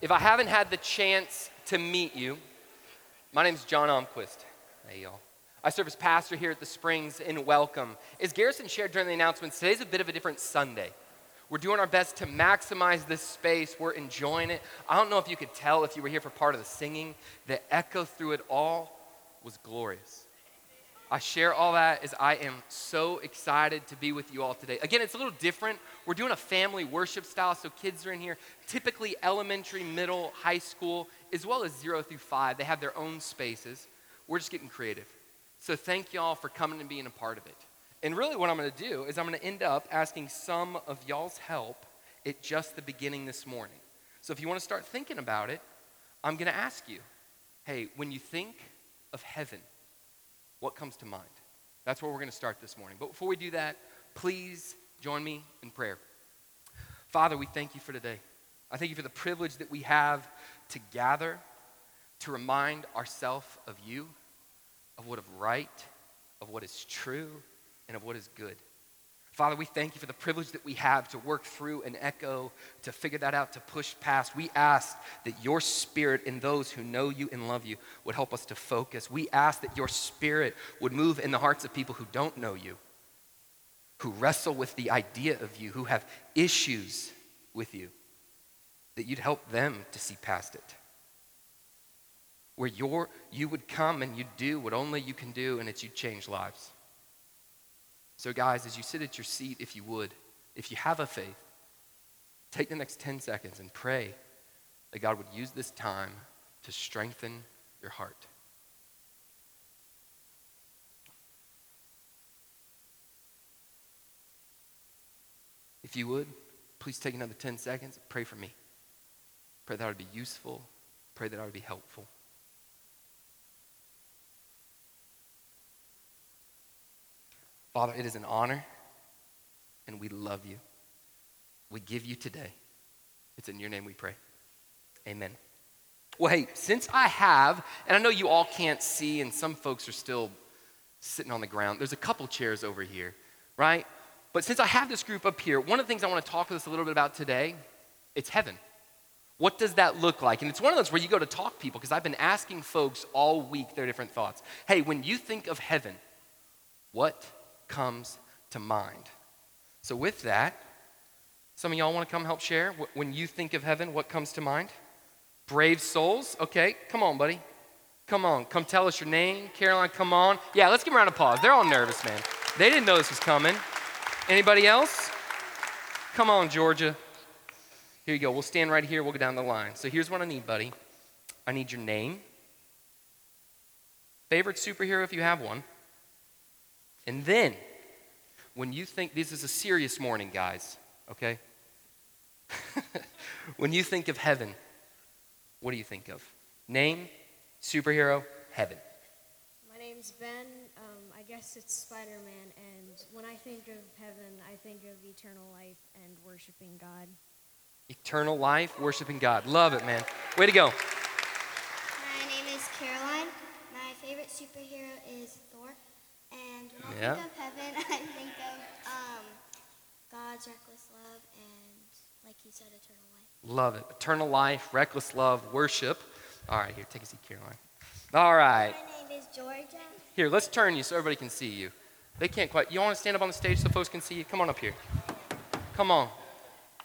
If I haven't had the chance to meet you, my name's John Omquist. Hey, y'all. I serve as pastor here at the Springs in Welcome. As Garrison shared during the announcements, today's a bit of a different Sunday. We're doing our best to maximize this space. We're enjoying it. I don't know if you could tell if you were here for part of the singing, the echo through it all was glorious. I share all that as I am so excited to be with you all today. Again, it's a little different. We're doing a family worship style, so kids are in here, typically elementary, middle, high school, as well as zero through five. They have their own spaces. We're just getting creative. So thank y'all for coming and being a part of it. And really, what I'm going to do is I'm going to end up asking some of y'all's help at just the beginning this morning. So if you want to start thinking about it, I'm going to ask you hey, when you think of heaven, what comes to mind? That's where we're going to start this morning. But before we do that, please join me in prayer. Father, we thank you for today. I thank you for the privilege that we have to gather to remind ourselves of you, of what is right, of what is true, and of what is good. Father, we thank you for the privilege that we have to work through an echo, to figure that out, to push past. We ask that your spirit in those who know you and love you would help us to focus. We ask that your spirit would move in the hearts of people who don't know you, who wrestle with the idea of you, who have issues with you, that you'd help them to see past it. Where your, you would come and you'd do what only you can do, and it's you'd change lives. So, guys, as you sit at your seat, if you would, if you have a faith, take the next 10 seconds and pray that God would use this time to strengthen your heart. If you would, please take another 10 seconds and pray for me. Pray that I would be useful. Pray that I would be helpful. Father, it is an honor, and we love you. We give you today. It's in your name we pray. Amen. Well, hey, since I have, and I know you all can't see, and some folks are still sitting on the ground, there's a couple chairs over here, right? But since I have this group up here, one of the things I want to talk with us a little bit about today, it's heaven. What does that look like? And it's one of those where you go to talk people, because I've been asking folks all week their different thoughts. Hey, when you think of heaven, what comes to mind. So, with that, some of y'all want to come help share? When you think of heaven, what comes to mind? Brave souls? Okay, come on, buddy. Come on, come tell us your name. Caroline, come on. Yeah, let's give them a round of applause. They're all nervous, man. They didn't know this was coming. Anybody else? Come on, Georgia. Here you go. We'll stand right here. We'll go down the line. So here's what I need, buddy. I need your name. Favorite superhero if you have one. And then, when you think this is a serious morning, guys, okay? when you think of heaven, what do you think of? Name, superhero, heaven. My name's Ben. Um, I guess it's Spider Man. And when I think of heaven, I think of eternal life and worshiping God. Eternal life, worshiping God. Love it, man. Way to go. My name is Caroline. My favorite superhero is Thor. And when I Yeah. think of heaven, I think of um, God's reckless love and, like he said, eternal life. Love it. Eternal life, reckless love, worship. All right, here, take a seat, Caroline. All right. My name is Georgia. Here, let's turn you so everybody can see you. They can't quite. You want to stand up on the stage so folks can see you? Come on up here. Come on.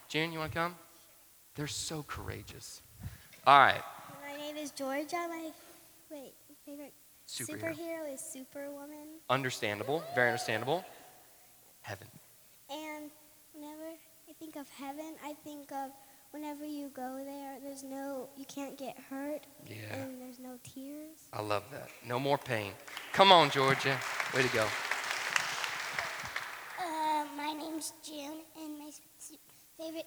Jen, you want to come? They're so courageous. All right. My name is Georgia. My wait favorite Superhero. superhero is Superwoman. Understandable. Very understandable. Heaven. And whenever I think of heaven, I think of whenever you go there, there's no, you can't get hurt, Yeah. and there's no tears. I love that. No more pain. Come on, Georgia. Way to go. Uh, my name's June, and my su- favorite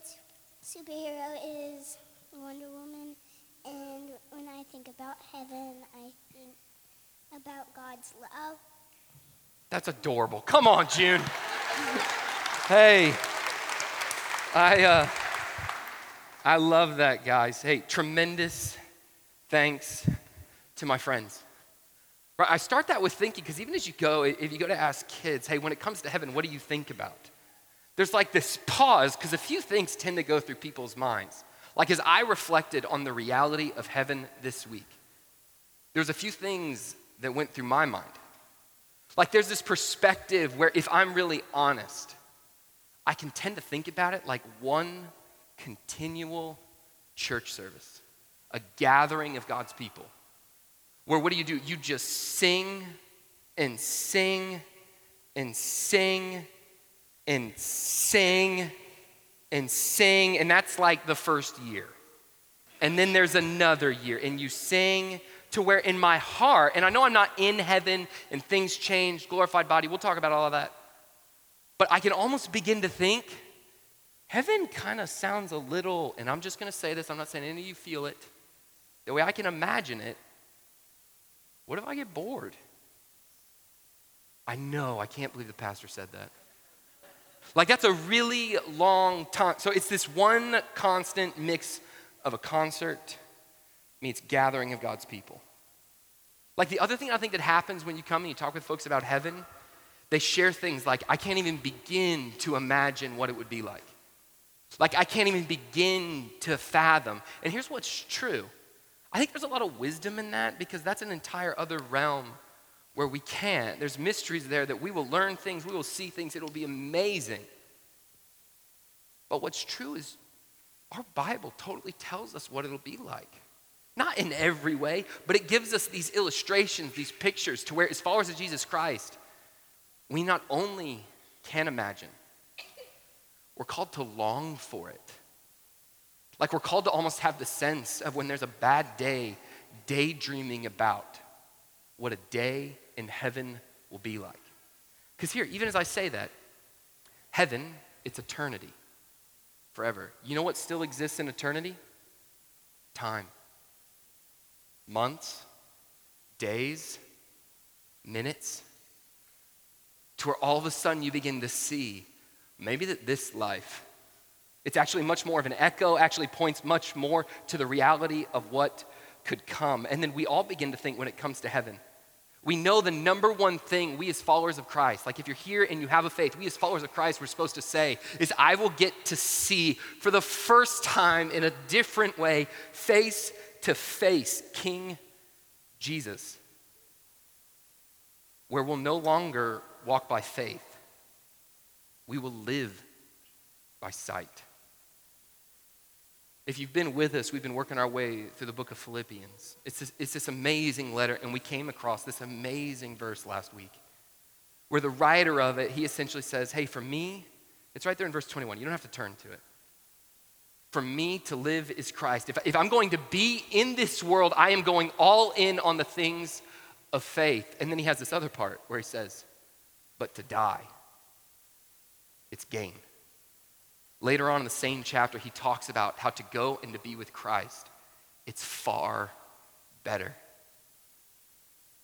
su- superhero is Wonder Woman. And when I think about heaven, I think about God's love. That's adorable. Come on, June. hey, I uh, I love that, guys. Hey, tremendous thanks to my friends. Right, I start that with thinking because even as you go, if you go to ask kids, hey, when it comes to heaven, what do you think about? There's like this pause because a few things tend to go through people's minds. Like, as I reflected on the reality of heaven this week, there's a few things that went through my mind. Like, there's this perspective where, if I'm really honest, I can tend to think about it like one continual church service, a gathering of God's people. Where what do you do? You just sing and sing and sing and sing and sing, and that's like the first year. And then there's another year, and you sing to where in my heart, and I know I'm not in heaven and things change, glorified body, we'll talk about all of that. But I can almost begin to think heaven kind of sounds a little, and I'm just going to say this, I'm not saying any of you feel it. The way I can imagine it, what if I get bored? I know, I can't believe the pastor said that. Like, that's a really long time. So, it's this one constant mix of a concert meets gathering of God's people. Like, the other thing I think that happens when you come and you talk with folks about heaven, they share things like, I can't even begin to imagine what it would be like. Like, I can't even begin to fathom. And here's what's true I think there's a lot of wisdom in that because that's an entire other realm where we can't. There's mysteries there that we will learn things, we will see things, it'll be amazing. But what's true is our Bible totally tells us what it'll be like. Not in every way, but it gives us these illustrations, these pictures, to where, as followers of Jesus Christ, we not only can imagine, we're called to long for it. Like we're called to almost have the sense of when there's a bad day, daydreaming about what a day in heaven will be like. Because here, even as I say that, heaven, it's eternity, forever. You know what still exists in eternity? Time. Months, days, minutes, to where all of a sudden you begin to see maybe that this life, it's actually much more of an echo, actually points much more to the reality of what could come. And then we all begin to think when it comes to heaven, we know the number one thing we as followers of Christ, like if you're here and you have a faith, we as followers of Christ, we're supposed to say, is I will get to see for the first time in a different way, face to face, King Jesus, where we'll no longer walk by faith, we will live by sight. If you've been with us, we've been working our way through the book of Philippians. It's this, it's this amazing letter, and we came across this amazing verse last week where the writer of it, he essentially says, Hey, for me, it's right there in verse 21. You don't have to turn to it. For me to live is Christ. If, if I'm going to be in this world, I am going all in on the things of faith. And then he has this other part where he says, But to die, it's gain. Later on in the same chapter, he talks about how to go and to be with Christ. It's far better.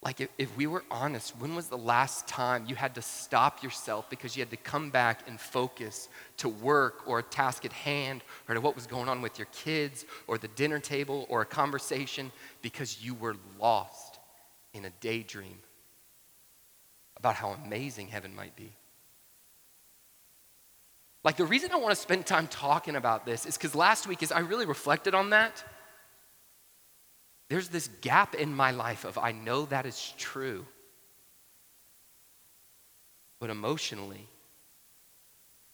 Like, if, if, we were honest, when was the last time you had to stop yourself because you had to come back and focus to work or a task at hand or to what was going on with your kids or the dinner table or a conversation because you were lost in a daydream about how amazing heaven might be? Like the reason I want to spend time talking about this is because last week, as I really reflected on that, there's this gap in my life of I know that is true. But emotionally,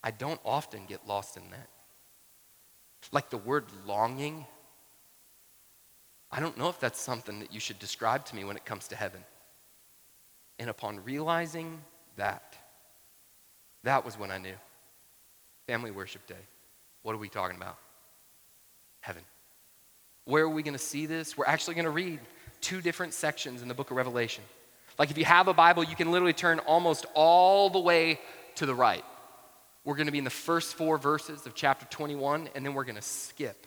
I don't often get lost in that. Like the word longing, I don't know if that's something that you should describe to me when it comes to heaven. And upon realizing that, that was when I knew. Family Worship Day. What are we talking about? Heaven. Where are we going to see this? We're actually going to read two different sections in the book of Revelation. Like if you have a Bible, you can literally turn almost all the way to the right. We're going to be in the first four verses of chapter 21, and then we're going to skip.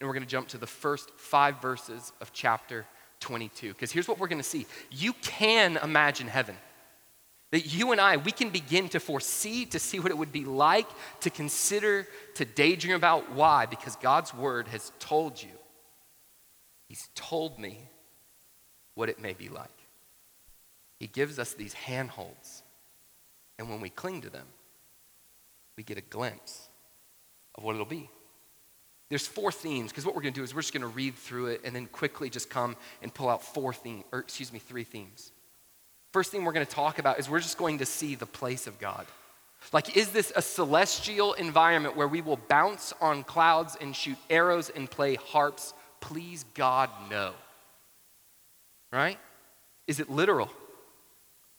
And we're going to jump to the first five verses of chapter 22. Because here's what we're going to see you can imagine heaven. That you and I, we can begin to foresee, to see what it would be like, to consider, to daydream about. Why? Because God's word has told you. He's told me what it may be like. He gives us these handholds. And when we cling to them, we get a glimpse of what it'll be. There's four themes, because what we're going to do is we're just going to read through it and then quickly just come and pull out four themes, or excuse me, three themes. First thing we're going to talk about is we're just going to see the place of God. Like, is this a celestial environment where we will bounce on clouds and shoot arrows and play harps? Please, God, no. Right? Is it literal?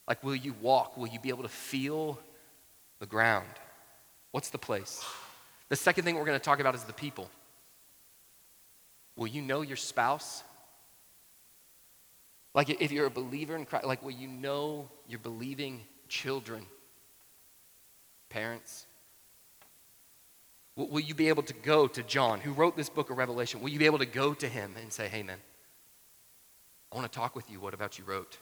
Like, will you walk? Will you be able to feel the ground? What's the place? The second thing we're going to talk about is the people. Will you know your spouse? Like, if you're a believer in Christ, like, will you know your believing children? Parents? Will, you be able to go to John, who wrote this book of Revelation? Will you be able to go to him and say, hey, man, I want to talk with you. What about you wrote?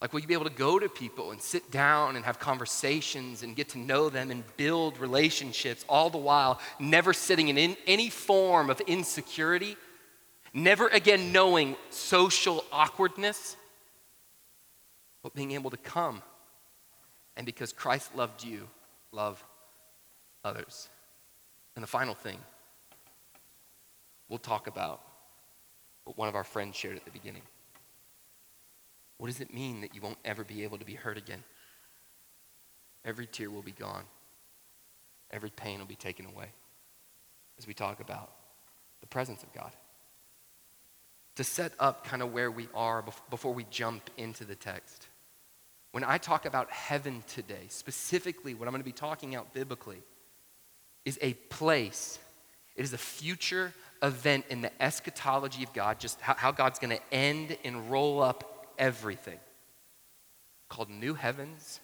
Like, will you be able to go to people and sit down and have conversations and get to know them and build relationships, all the while never sitting in, in any form of insecurity, never again knowing social awkwardness, but being able to come and because Christ loved you, love others. And the final thing we'll talk about what one of our friends shared at the beginning. What does it mean that you won't ever be able to be hurt again? Every tear will be gone. Every pain will be taken away as we talk about the presence of God. To set up kind of where we are before we jump into the text. When I talk about heaven today, specifically what I'm going to be talking out biblically is a place, it is a future event in the eschatology of God, just how, how God's going to end and roll up everything called new heavens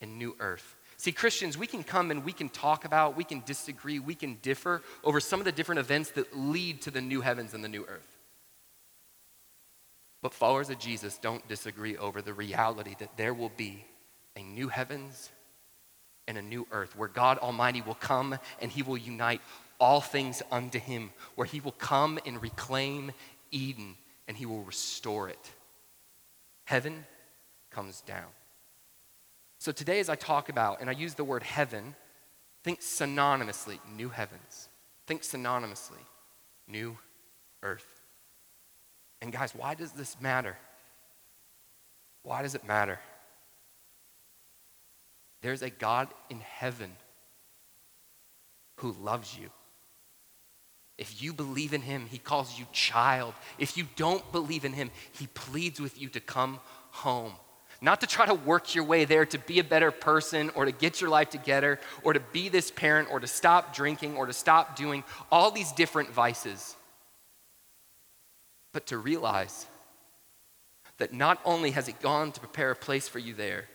and new earth. See, Christians, we can come and we can talk about, we can disagree, we can differ over some of the different events that lead to the new heavens and the new earth. But followers of Jesus don't disagree over the reality that there will be a new heavens and a new earth where God Almighty will come and he will unite all things unto him, where he will come and reclaim Eden and he will restore it. Heaven comes down. So today, as I talk about, and I use the word heaven, think synonymously new heavens. Think synonymously new earth. And guys, why does this matter? Why does it matter? There's a God in heaven who loves you. If you believe in him, he calls you child. If you don't believe in him, he pleads with you to come home. Not to try to work your way there to be a better person or to get your life together or to be this parent or to stop drinking or to stop doing all these different vices, but to realize that not only has he gone to prepare a place for you there,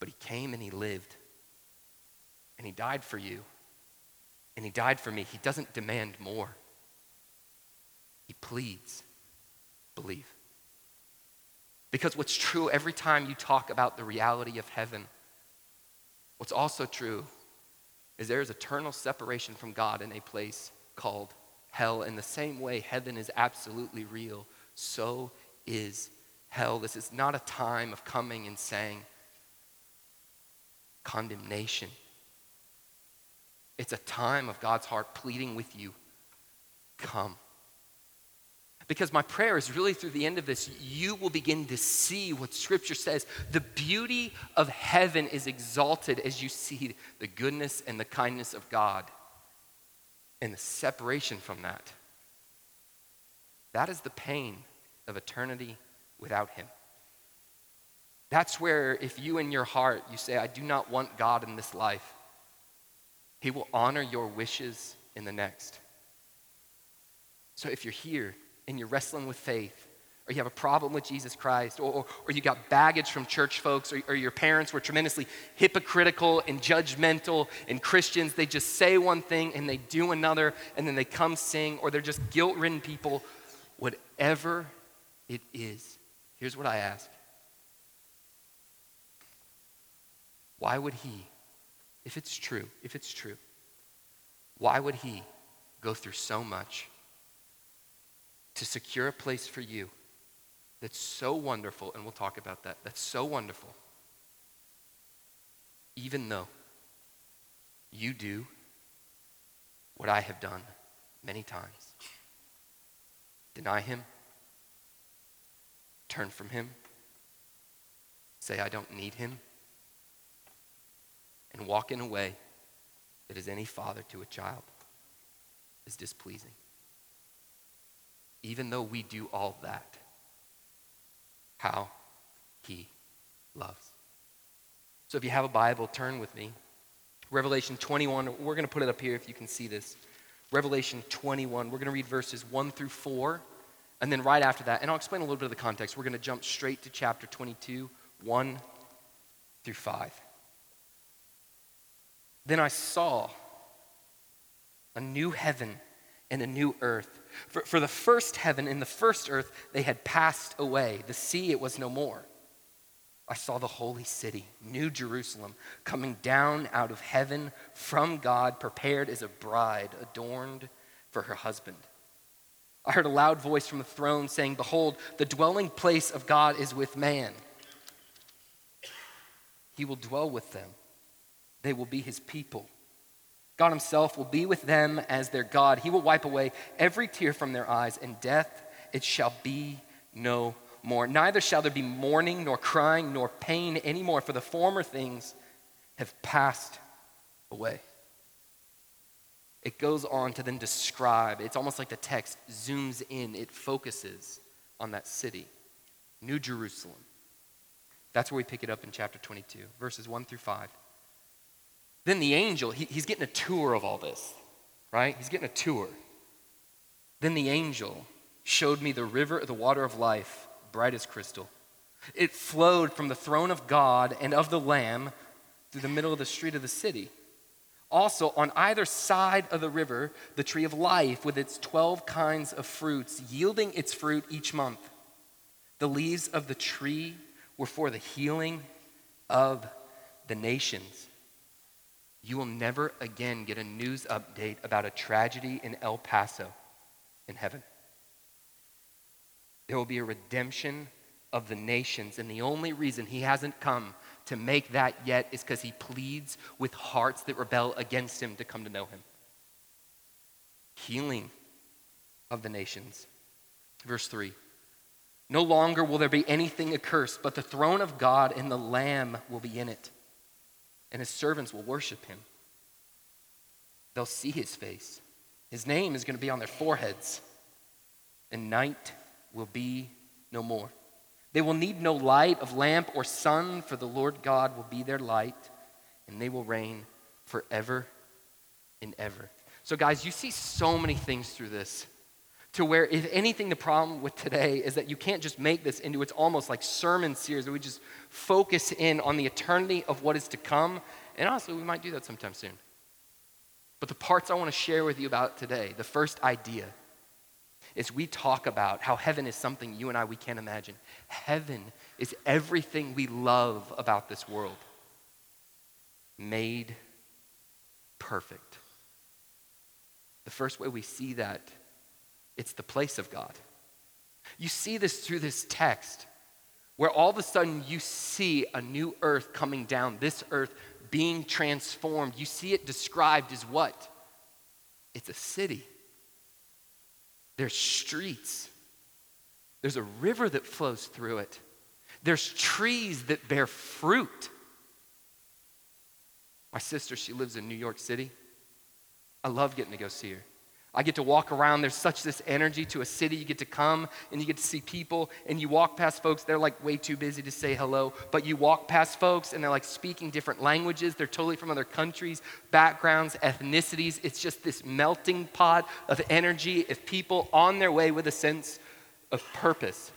but he came and he lived and he died for you and he died for me. He doesn't demand more, he pleads, believe. Because what's true every time you talk about the reality of heaven, what's also true is there is eternal separation from God in a place called hell. In the same way, heaven is absolutely real, so is hell. This is not a time of coming and saying condemnation. It's a time of God's heart pleading with you come. Because my prayer is really through the end of this, you will begin to see what Scripture says. The beauty of heaven is exalted as you see the goodness and the kindness of God and the separation from that. That is the pain of eternity without Him. That's where, if you in your heart, you say, I do not want God in this life, he will honor your wishes in the next. So if you're here and you're wrestling with faith, or you have a problem with Jesus Christ, or, or, or you got baggage from church folks, or, or your parents were tremendously hypocritical and judgmental, and Christians, they just say one thing and they do another, and then they come sing, or they're just guilt ridden people, whatever it is, here's what I ask Why would he if it's true, if it's true, why would he go through so much to secure a place for you that's so wonderful? And we'll talk about that. That's so wonderful. Even though you do what I have done many times deny him, turn from him, say, I don't need him, and walk in a way that is any father to a child is displeasing. Even though we do all that, how he loves. So if you have a Bible, turn with me. Revelation 21, we're going to put it up here if you can see this. Revelation 21, we're going to read verses 1 through 4. And then right after that, and I'll explain a little bit of the context, we're going to jump straight to chapter 22, 1 through 5. Then I saw a new heaven and a new earth. For, for the first heaven and the first earth, they had passed away. The sea, it was no more. I saw the holy city, New Jerusalem, coming down out of heaven from God, prepared as a bride adorned for her husband. I heard a loud voice from the throne saying, Behold, the dwelling place of God is with man. He will dwell with them, they will be his people. God himself will be with them as their God. He will wipe away every tear from their eyes, and death, it shall be no more. Neither shall there be mourning, nor crying, nor pain anymore, for the former things have passed away. It goes on to then describe, it's almost like the text zooms in, it focuses on that city, New Jerusalem. That's where we pick it up in chapter 22, verses 1 through 5. Then the angel, he, he's getting a tour of all this, right? He's getting a tour. Then the angel showed me the river the water of life bright as crystal. It flowed from the throne of God and of the Lamb through the middle of the street of the city. Also, on either side of the river, the tree of life with its 12 kinds of fruits, yielding its fruit each month. The leaves of the tree were for the healing of the nations. You will never again get a news update about a tragedy in El Paso in heaven. There will be a redemption of the nations. And the only reason he hasn't come to make that yet is because he pleads with hearts that rebel against him to come to know him. Healing of the nations. Verse 3 No longer will there be anything accursed, but the throne of God and the Lamb will be in it, and his servants will worship him. They'll see his face. His name is going to be on their foreheads, and night will be no more. They will need no light of lamp or sun, for the Lord God will be their light, and they will reign forever and ever. So, guys, you see so many things through this to where, if anything, the problem with today is that you can't just make this into it's almost like sermon series where we just focus in on the eternity of what is to come. And honestly, we might do that sometime soon. But the parts I want to share with you about today, the first idea, is we talk about how heaven is something you and I we can't imagine. Heaven is everything we love about this world made perfect. The first way we see that it's the place of God. You see this through this text where all of a sudden you see a new earth coming down, this earth being transformed. You see it described as what? It's a city. There's streets. There's a river that flows through it. There's trees that bear fruit. My sister, she lives in New York City. I love getting to go see her. I get to walk around. There's such this energy to a city. You get to come and you get to see people, and you walk past folks. They're like way too busy to say hello, but you walk past folks and they're like speaking different languages. They're totally from other countries, backgrounds, ethnicities. It's just this melting pot of energy of people on their way with a sense of purpose.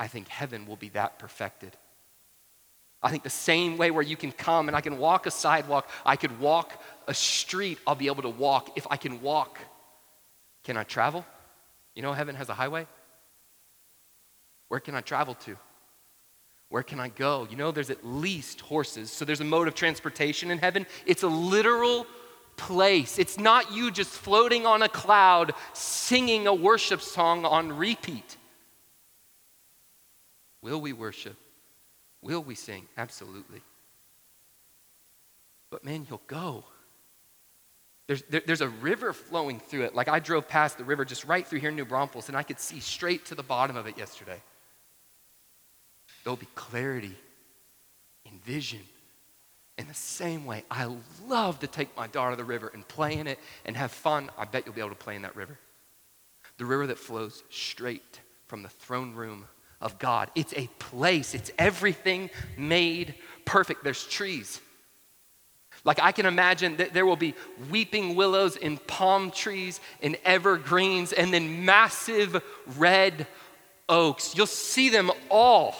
I think heaven will be that perfected. I think the same way where you can come and I can walk a sidewalk, I could walk a street, I'll be able to walk. If I can walk, can I travel? You know, heaven has a highway. Where can I travel to? Where can I go? You know, there's at least horses. So there's a mode of transportation in heaven. It's a literal place. It's not you just floating on a cloud singing a worship song on repeat. Will we worship? Will we sing? Absolutely. But man, you'll go. There's, there, there's a river flowing through it. Like I drove past the river just right through here in New Braunfels, and I could see straight to the bottom of it yesterday. There'll be clarity in vision. In the same way, I love to take my daughter to the river and play in it and have fun. I bet you'll be able to play in that river. The river that flows straight from the throne room of God. It's a place, it's everything made perfect. There's trees. Like I can imagine that there will be weeping willows and palm trees and evergreens and then massive red oaks. You'll see them all.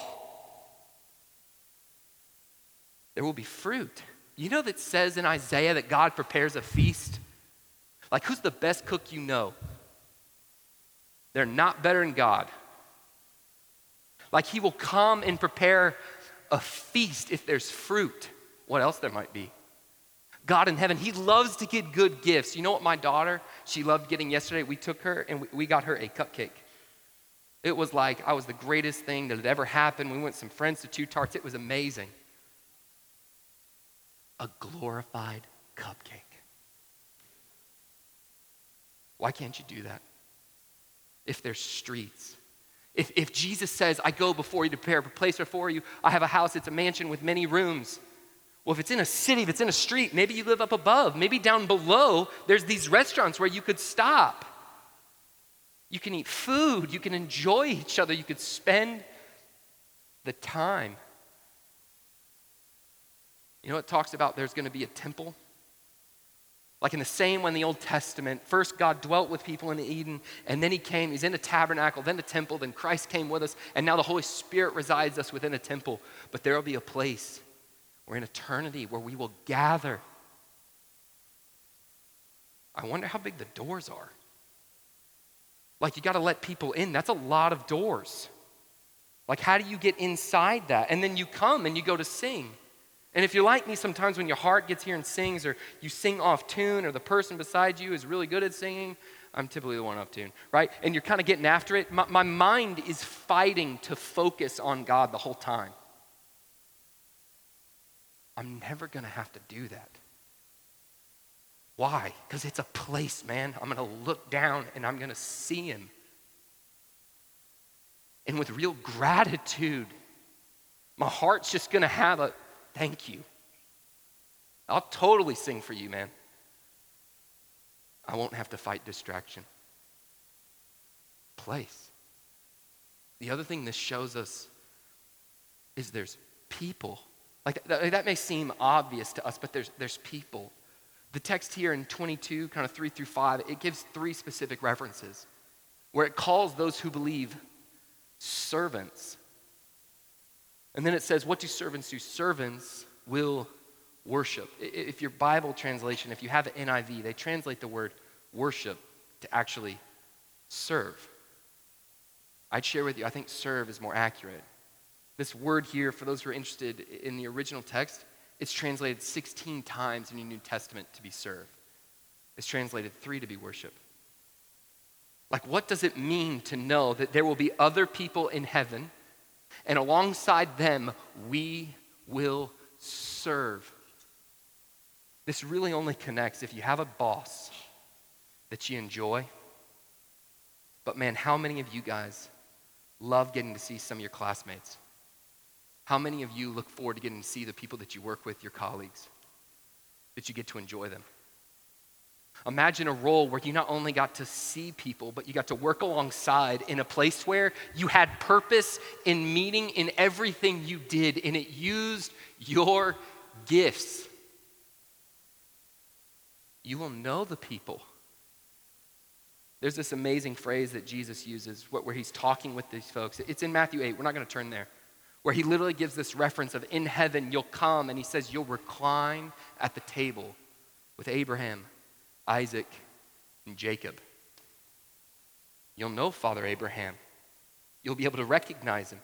There will be fruit. You know that says in Isaiah that God prepares a feast? Like, who's the best cook you know? They're not better than God. Like, He will come and prepare a feast if there's fruit. What else there might be? God in heaven, He loves to get good gifts. You know what my daughter, she loved getting yesterday? We took her and we, we got her a cupcake. It was like I was the greatest thing that had ever happened. We went some friends to Two Tarts. It was amazing. A glorified cupcake. Why can't you do that? If there's streets, if, if Jesus says, I go before you to prepare a place for you, I have a house, it's a mansion with many rooms. Well, if it's in a city, if it's in a street, maybe you live up above, maybe down below, there's these restaurants where you could stop. You can eat food, you can enjoy each other, you could spend the time. You know, it talks about there's going to be a temple. Like in the same way in the Old Testament, first God dwelt with people in Eden, and then he came, he's in a tabernacle, then a temple, then Christ came with us, and now the Holy Spirit resides us within a temple. But there will be a place where in eternity where we will gather. I wonder how big the doors are. Like, you got to let people in. That's a lot of doors. Like, how do you get inside that? And then you come and you go to sing. And if you're like me, sometimes when your heart gets here and sings, or you sing off tune, or the person beside you is really good at singing, I'm typically the one off tune, right? And you're kind of getting after it. My, my mind is fighting to focus on God the whole time. I'm never going to have to do that. Why? Because it's a place, man. I'm going to look down and I'm going to see him. And with real gratitude, my heart's just going to have a thank you. I'll totally sing for you, man. I won't have to fight distraction. Place. The other thing this shows us is there's people like that, that may seem obvious to us, but there's, there's people. The text here in 22, kind of 3 through 5, it gives three specific references where it calls those who believe servants. And then it says, What do servants do? Servants will worship. If your Bible translation, if you have an NIV, they translate the word worship to actually serve. I'd share with you, I think serve is more accurate. This word here, for those who are interested in the original text, it's translated 16 times in the New Testament to be serve. It's translated three to be worship. Like, what does it mean to know that there will be other people in heaven, and alongside them, we will serve? This really only connects if you have a boss that you enjoy. But man, how many of you guys love getting to see some of your classmates? How many of you look forward to getting to see the people that you work with, your colleagues, that you get to enjoy them? Imagine a role where you not only got to see people, but you got to work alongside in a place where you had purpose in meeting in everything you did, and it used your gifts. You will know the people. There's this amazing phrase that Jesus uses where he's talking with these folks. It's in Matthew 8. We're not going to turn there where he literally gives this reference of in heaven you'll come and he says you'll recline at the table with Abraham, Isaac, and Jacob. You'll know Father Abraham. You'll be able to recognize him.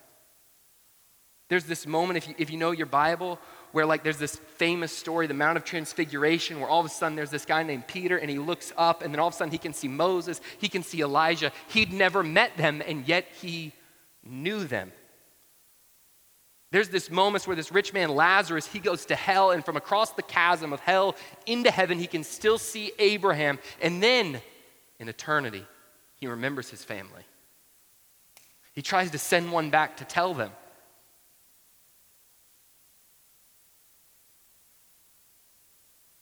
There's this moment, if you, if you know your Bible, where like there's this famous story, the Mount of Transfiguration, where all of a sudden there's this guy named Peter and he looks up and then all of a sudden he can see Moses, he can see Elijah. He'd never met them and yet he knew them. There's this moment where this rich man, Lazarus, he goes to hell, and from across the chasm of hell into heaven, he can still see Abraham. And then, in eternity, he remembers his family. He tries to send one back to tell them.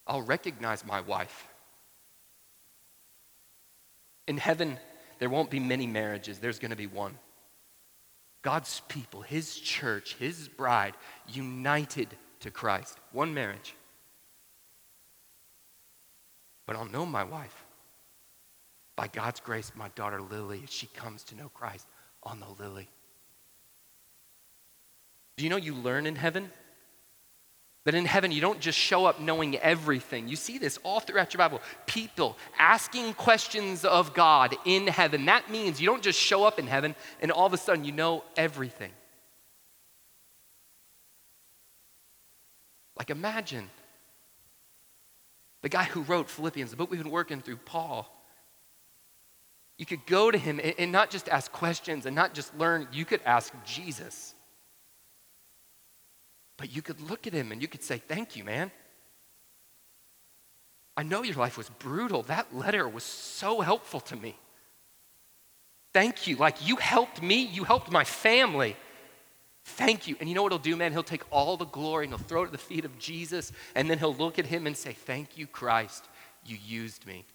I'll recognize my wife. In heaven, there won't be many marriages, there's going to be one. God's people, His church, His bride, united to Christ. One marriage. But I'll know my wife. By God's grace, my daughter Lily, as she comes to know Christ, I'll know Lily. Do you know you learn in heaven? That in heaven, you don't just show up knowing everything. You see this all throughout your Bible. People asking questions of God in heaven. That means you don't just show up in heaven and all of a sudden you know everything. Like, imagine the guy who wrote Philippians, the book we've been working through, Paul. You could go to him and not just ask questions and not just learn, you could ask Jesus. But you could look at him and you could say, Thank you, man. I know your life was brutal. That letter was so helpful to me. Thank you. Like, you helped me, you helped my family. Thank you. And you know what he'll do, man? He'll take all the glory and he'll throw it at the feet of Jesus, and then he'll look at him and say, Thank you, Christ. You used me.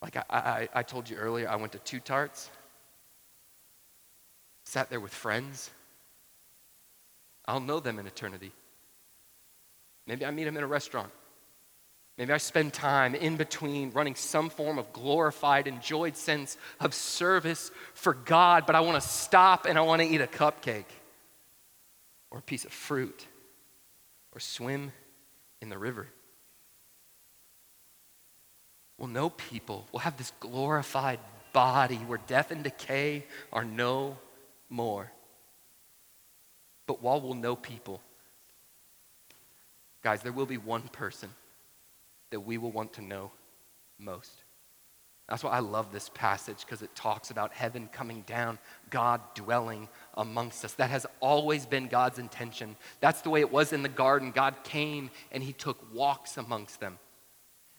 Like I, I, I told you earlier, I went to two tarts, sat there with friends. I'll know them in eternity. Maybe I meet them in a restaurant. Maybe I spend time in between running some form of glorified, enjoyed sense of service for God, but I want to stop and I want to eat a cupcake or a piece of fruit or swim in the river. We'll know people. We'll have this glorified body where death and decay are no more. But while we'll know people, guys, there will be one person that we will want to know most. That's why I love this passage because it talks about heaven coming down, God dwelling amongst us. That has always been God's intention. That's the way it was in the garden. God came and he took walks amongst them.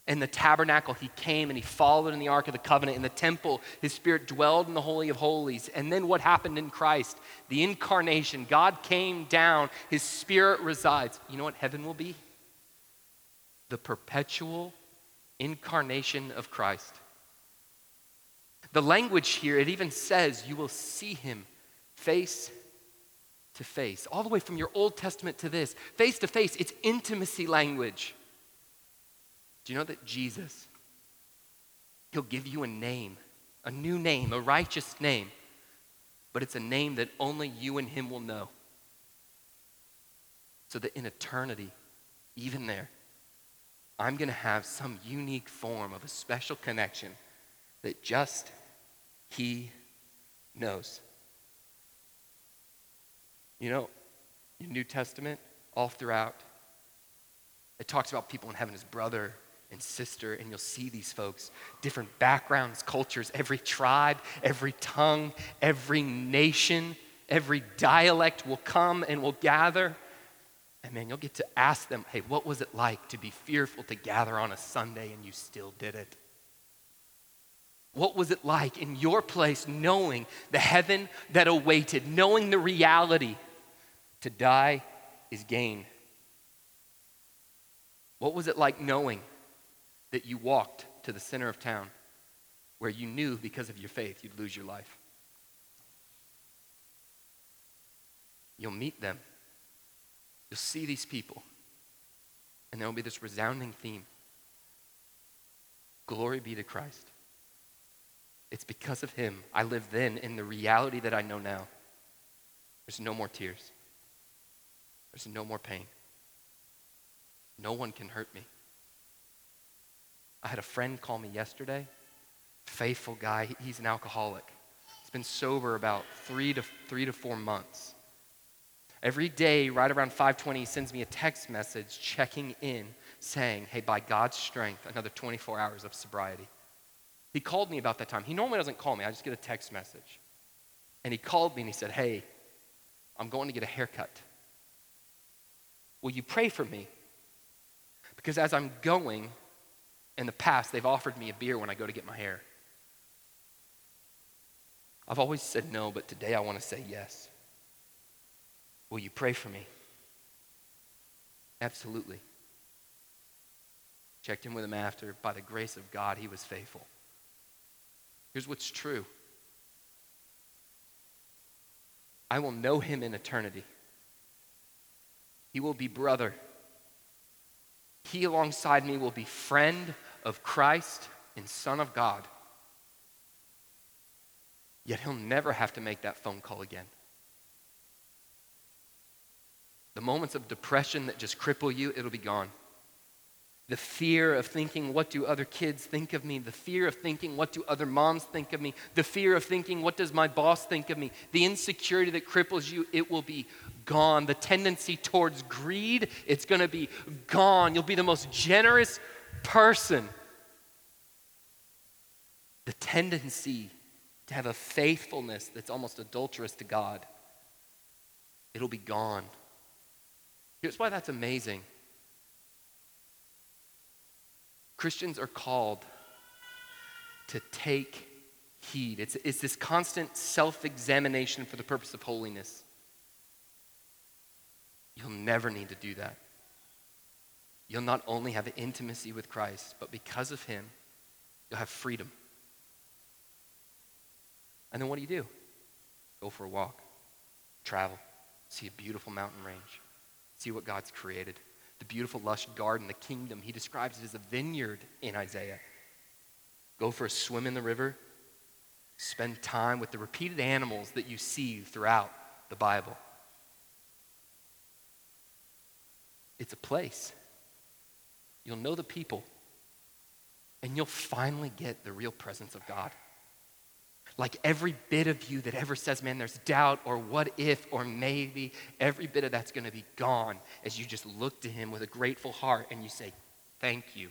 In the tabernacle, he came and he followed in the Ark of the Covenant. In the temple, his spirit dwelled in the Holy of Holies. And then what happened in Christ? The incarnation. God came down, his spirit resides. You know what heaven will be? The perpetual incarnation of Christ. The language here, it even says you will see him face to face. All the way from your Old Testament to this, face to face, it's intimacy language. Do you know that Jesus, He'll give you a name, a new name, a righteous name, but it's a name that only you and Him will know. So that in eternity, even there, I'm going to have some unique form of a special connection that just He knows. You know, in New Testament, all throughout, it talks about people in heaven as brother and sister, and you'll see these folks, different backgrounds, cultures, every tribe, every tongue, every nation, every dialect will come and will gather. And man, you'll get to ask them, hey, what was it like to be fearful to gather on a Sunday and you still did it? What was it like in your place knowing the heaven that awaited, knowing the reality to die is gain? What was it like knowing that you walked to the center of town where you knew because of your faith you'd lose your life. You'll meet them. You'll see these people. And there will be this resounding theme Glory be to Christ. It's because of him I live then in the reality that I know now. There's no more tears, there's no more pain. No one can hurt me. I had a friend call me yesterday, faithful guy. He's an alcoholic. He's been sober about three to, three to four months. Every day, right around 520, he sends me a text message checking in, saying, hey, by God's strength, another 24 hours of sobriety. He called me about that time. He normally doesn't call me. I just get a text message. And he called me and he said, Hey, I'm going to get a haircut. Will you pray for me? Because as I'm going, in the past, they've offered me a beer when I go to get my hair. I've always said no, but today I want to say yes. Will you pray for me? Absolutely. Checked in with him after. By the grace of God, he was faithful. Here's what's true I will know him in eternity. He will be brother. He alongside me will be friend of Christ and Son of God. Yet he'll never have to make that phone call again. The moments of depression that just cripple you, it'll be gone. The fear of thinking, what do other kids think of me? The fear of thinking, what do other moms think of me? The fear of thinking, what does my boss think of me? The insecurity that cripples you, it will be gone. The tendency towards greed, it's going to be gone. You'll be the most generous person. The tendency to have a faithfulness that's almost adulterous to God, it'll be gone. Here's why that's amazing Christians are called to take heed. It's, it's this constant self examination for the purpose of holiness. You'll never need to do that. You'll not only have intimacy with Christ, but because of Him, you'll have freedom. And then what do you do? Go for a walk, travel, see a beautiful mountain range, see what God's created the beautiful, lush garden, the kingdom. He describes it as a vineyard in Isaiah. Go for a swim in the river. Spend time with the repeated animals that you see throughout the Bible. It's a place. You'll know the people, and you'll finally get the real presence of God like every bit of you that ever says, man, there's doubt or what if or maybe, every bit of that's going to be gone as you just look to Him with a grateful heart and you say, thank you.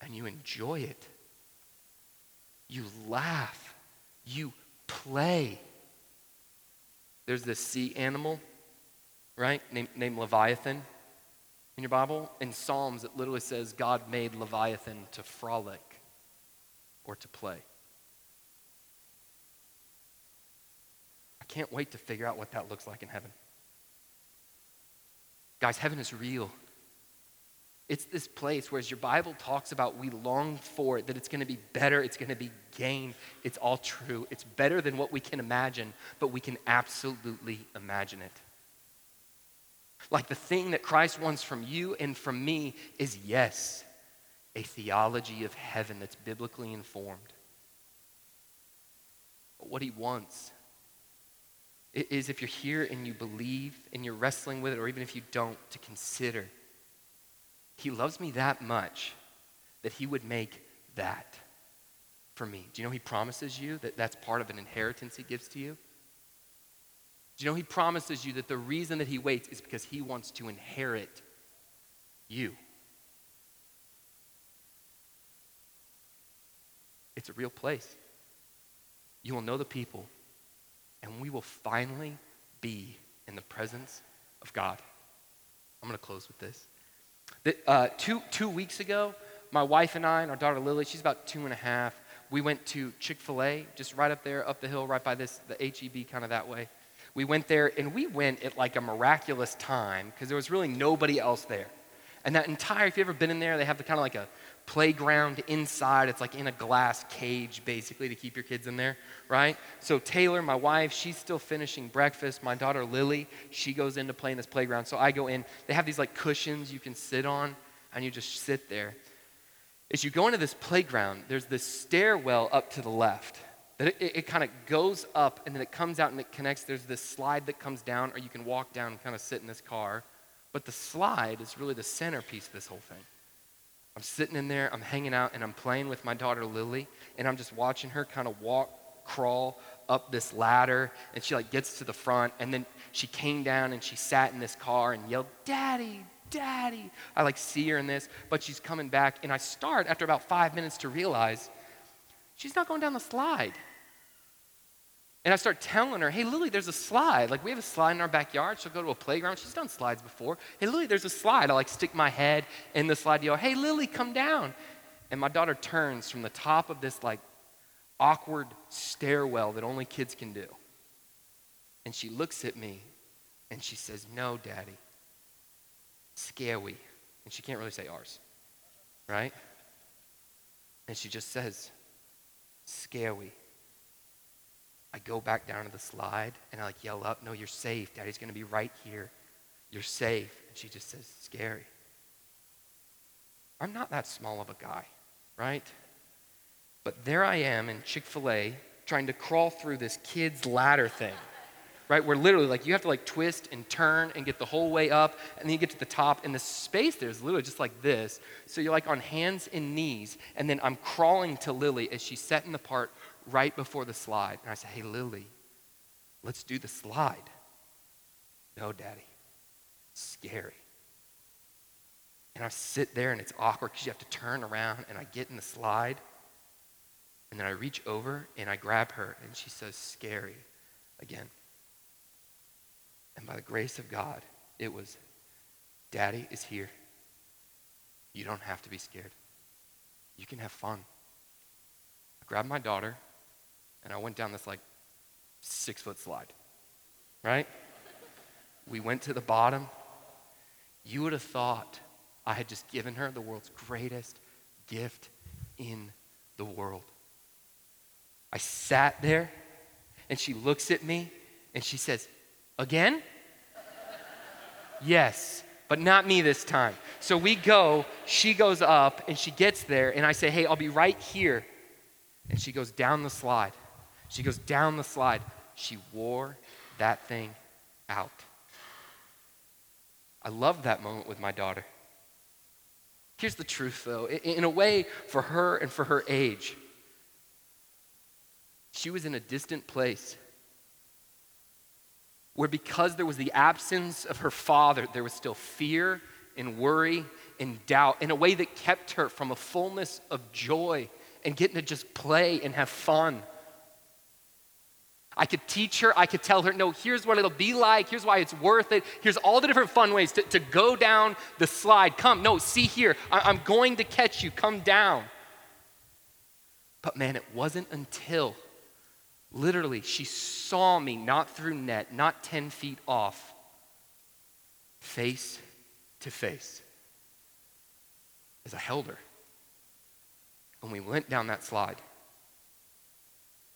And you enjoy it. You laugh. You play. There's this sea animal, right, named, named Leviathan in your Bible. In Psalms, it literally says God made Leviathan to frolic or to play. I can't wait to figure out what that looks like in heaven. Guys, heaven is real. It's this place where, as your Bible talks about, we long for it, that it's going to be better, it's going to be gain. It's all true. It's better than what we can imagine, but we can absolutely imagine it. Like the thing that Christ wants from you and from me is yes, a theology of heaven that's biblically informed. But what he wants is if you're here and you believe and you're wrestling with it, or even if you don't, to consider he loves me that much that he would make that for me. Do you know he promises you that that's part of an inheritance he gives to you? Do you know he promises you that the reason that he waits is because he wants to inherit you? It's a real place. You will know the people, and we will finally be in the presence of God. I'm going to close with this. The, uh, two, two weeks ago, my wife and I and our daughter Lily, she's about two and a half, we went to Chick fil A, just right up there, up the hill, right by this, the HEB, kind of that way. We went there, and we went at like a miraculous time because there was really nobody else there. And that entire, if you've ever been in there, they have the kind of like a playground inside. It's like in a glass cage, basically, to keep your kids in there, right? So Taylor, my wife, she's still finishing breakfast. My daughter Lily, she goes in to play in this playground. So I go in. They have these like cushions you can sit on, and you just sit there. As you go into this playground, there's this stairwell up to the left. That it, it, it kind of goes up and then it comes out and it connects. There's this slide that comes down, or you can walk down and kind of sit in this car. But the slide is really the centerpiece of this whole thing. I'm sitting in there, I'm hanging out, and I'm playing with my daughter Lily, and I'm just watching her kind of walk, crawl up this ladder, and she like gets to the front, and then she came down and she sat in this car and yelled, Daddy, Daddy. I like see her in this, but she's coming back, and I start after about five minutes to realize she's not going down the slide. And I start telling her, hey, Lily, there's a slide. Like, we have a slide in our backyard. She'll go to a playground. She's done slides before. Hey, Lily, there's a slide. I like stick my head in the slide, yell, hey, Lily, come down. And my daughter turns from the top of this, like, awkward stairwell that only kids can do. And she looks at me and she says, no, daddy, scary. And she can't really say ours, right? And she just says, scary. I go back down to the slide and I like yell up, No, you're safe. Daddy's going to be right here. You're safe. And she just says, Scary. I'm not that small of a guy, right? But there I am in Chick fil A trying to crawl through this kid's ladder thing, right? Where literally, like, you have to like twist and turn and get the whole way up, and then you get to the top, and the space there is literally just like this. So you're like on hands and knees, and then I'm crawling to Lily as she's setting the part right before the slide. And I say, Hey, Lily, let's do the slide. No, Daddy, scary. And I sit there and it's awkward because you have to turn around and I get in the slide. And then I reach over and I grab her and she says, Scary again. And by the grace of God, it was, Daddy is here. You don't have to be scared. You can have fun. I grabbed my daughter and I went down this like six foot slide, right? we went to the bottom. You would have thought I had just given her the world's greatest gift in the world. I sat there and she looks at me and she says, Again? yes, but not me this time. So we go, she goes up and she gets there, and I say, Hey, I'll be right here. And she goes down the slide. She goes down the slide. She wore that thing out. I love that moment with my daughter. Here's the truth, though. In a way, for her and for her age, she was in a distant place where, because there was the absence of her father, there was still fear and worry and doubt in a way that kept her from a fullness of joy and getting to just play and have fun. I could teach her, I could tell her, no, here's what it'll be like, here's why it's worth it, here's all the different fun ways to, to go down the slide. Come, no, see here, I, I'm going to catch you, come down. But man, it wasn't until literally she saw me, not through net, not 10 feet off, face to face, as I held her. And we went down that slide,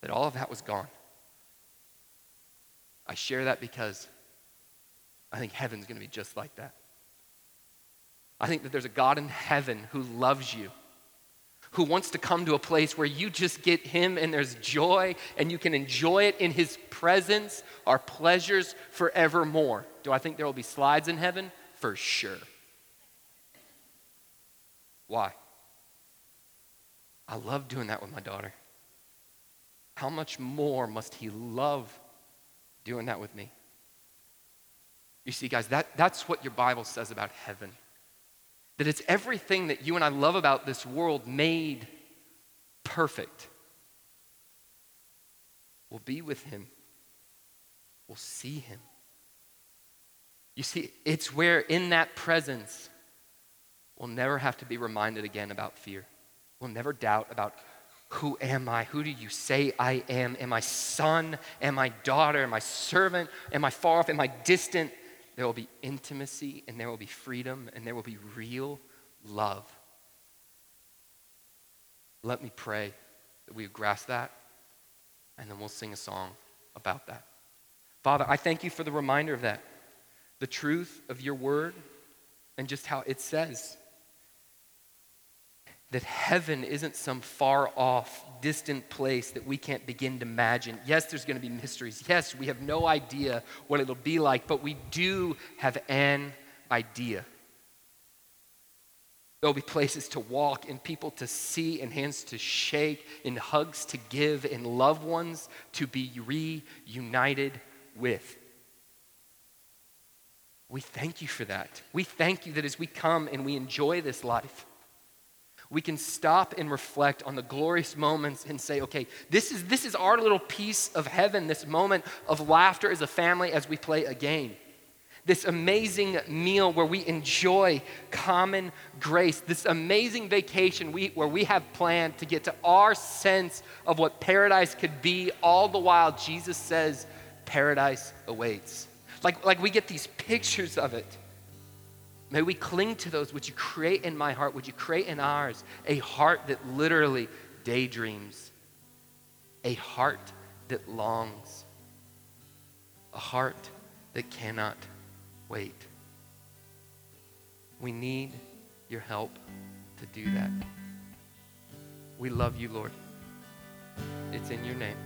that all of that was gone. I share that because I think heaven's going to be just like that. I think that there's a God in heaven who loves you, who wants to come to a place where you just get Him and there's joy and you can enjoy it in His presence, our pleasures forevermore. Do I think there will be slides in heaven? For sure. Why? I love doing that with my daughter. How much more must He love doing that with me. You see, guys, that, that's what your Bible says about heaven. That it's everything that you and I love about this world made perfect. We'll be with Him, we'll see Him. You see, it's where in that presence, we'll never have to be reminded again about fear. We'll never doubt about who am I? Who do you say I am? Am I son? Am I daughter? Am I servant? Am I far off? Am I distant? There will be intimacy and there will be freedom and there will be real love. Let me pray that we grasp that and then we'll sing a song about that. Father, I thank you for the reminder of that, the truth of your word, and just how it says that heaven isn't some far off, distant place that we can't begin to imagine. Yes, there's going to be mysteries. Yes, we have no idea what it'll be like, but we do have an idea. There'll be places to walk and people to see and hands to shake and hugs to give and loved ones to be reunited with. We thank you for that. We thank you that as we come and we enjoy this life, We can stop and reflect on the glorious moments and say, okay, this is, this is our little piece of heaven, this moment of laughter as a family as we play a game. This amazing meal where we enjoy common grace, this amazing vacation we, where we have planned to get to our sense of what paradise could be, all the while Jesus says, paradise awaits. Like, like we get these pictures of it. May we cling to those. Would you create in my heart, would you create in ours a heart that literally daydreams, a heart that longs, a heart that cannot wait? We need your help to do that. We love you, Lord. It's in your name.